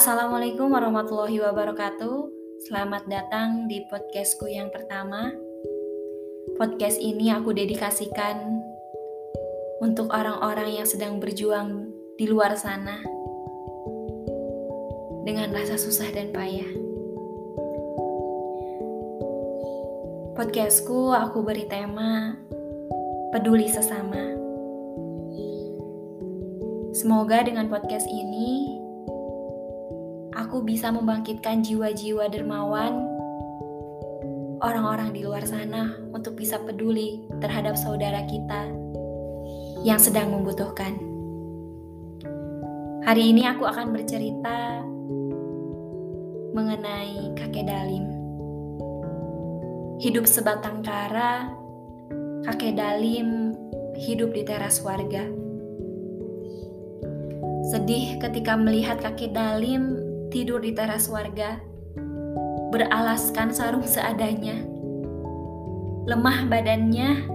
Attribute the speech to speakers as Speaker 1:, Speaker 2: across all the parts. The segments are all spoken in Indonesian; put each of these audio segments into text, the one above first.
Speaker 1: Assalamualaikum warahmatullahi wabarakatuh. Selamat datang di podcastku yang pertama. Podcast ini aku dedikasikan untuk orang-orang yang sedang berjuang di luar sana dengan rasa susah dan payah. Podcastku aku beri tema peduli sesama. Semoga dengan podcast ini aku bisa membangkitkan jiwa-jiwa dermawan orang-orang di luar sana untuk bisa peduli terhadap saudara kita yang sedang membutuhkan. Hari ini aku akan bercerita mengenai kakek Dalim. Hidup sebatang kara, kakek Dalim hidup di teras warga. Sedih ketika melihat kakek Dalim tidur di teras warga, beralaskan sarung seadanya. Lemah badannya,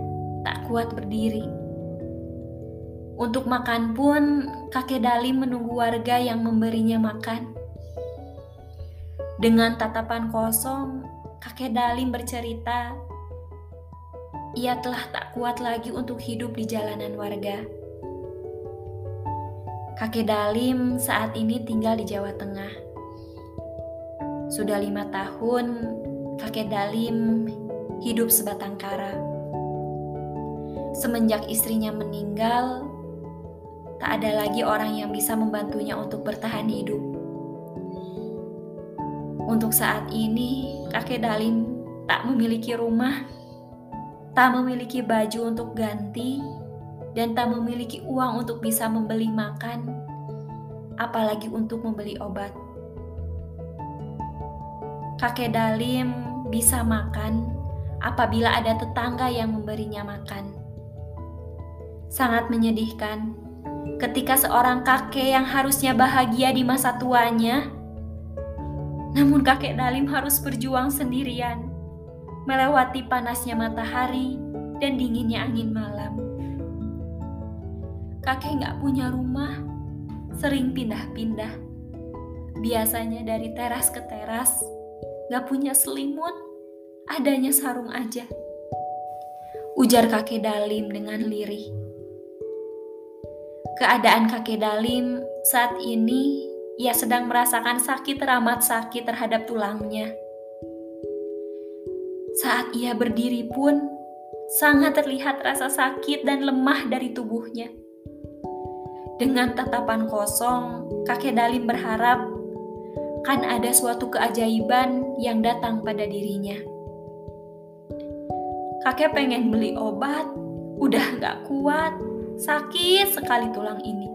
Speaker 1: tak kuat berdiri. Untuk makan pun, kakek Dali menunggu warga yang memberinya makan. Dengan tatapan kosong, kakek Dalim bercerita, ia telah tak kuat lagi untuk hidup di jalanan warga. Kakek Dalim saat ini tinggal di Jawa Tengah. Sudah lima tahun, kakek Dalim hidup sebatang kara. Semenjak istrinya meninggal, tak ada lagi orang yang bisa membantunya untuk bertahan hidup. Untuk saat ini, kakek Dalim tak memiliki rumah, tak memiliki baju untuk ganti, dan tak memiliki uang untuk bisa membeli makan, apalagi untuk membeli obat kakek Dalim bisa makan apabila ada tetangga yang memberinya makan. Sangat menyedihkan ketika seorang kakek yang harusnya bahagia di masa tuanya, namun kakek Dalim harus berjuang sendirian, melewati panasnya matahari dan dinginnya angin malam. Kakek nggak punya rumah, sering pindah-pindah. Biasanya dari teras ke teras, Gak punya selimut, adanya sarung aja. Ujar kakek Dalim dengan lirih. Keadaan kakek Dalim saat ini ia sedang merasakan sakit teramat sakit terhadap tulangnya. Saat ia berdiri pun sangat terlihat rasa sakit dan lemah dari tubuhnya. Dengan tatapan kosong, kakek Dalim berharap akan ada suatu keajaiban yang datang pada dirinya. Kakek pengen beli obat, udah gak kuat, sakit sekali tulang ini.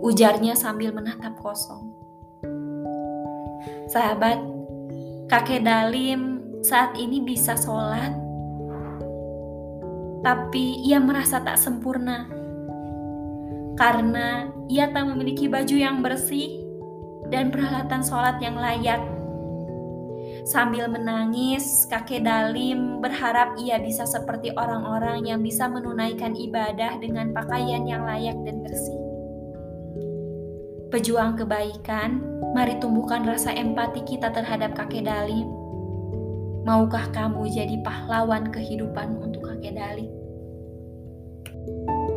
Speaker 1: Ujarnya sambil menatap kosong. Sahabat, kakek Dalim saat ini bisa sholat, tapi ia merasa tak sempurna karena ia tak memiliki baju yang bersih dan peralatan sholat yang layak. Sambil menangis, kakek Dalim berharap ia bisa seperti orang-orang yang bisa menunaikan ibadah dengan pakaian yang layak dan bersih. Pejuang kebaikan, mari tumbuhkan rasa empati kita terhadap kakek Dalim. Maukah kamu jadi pahlawan kehidupan untuk kakek Dalim? thank you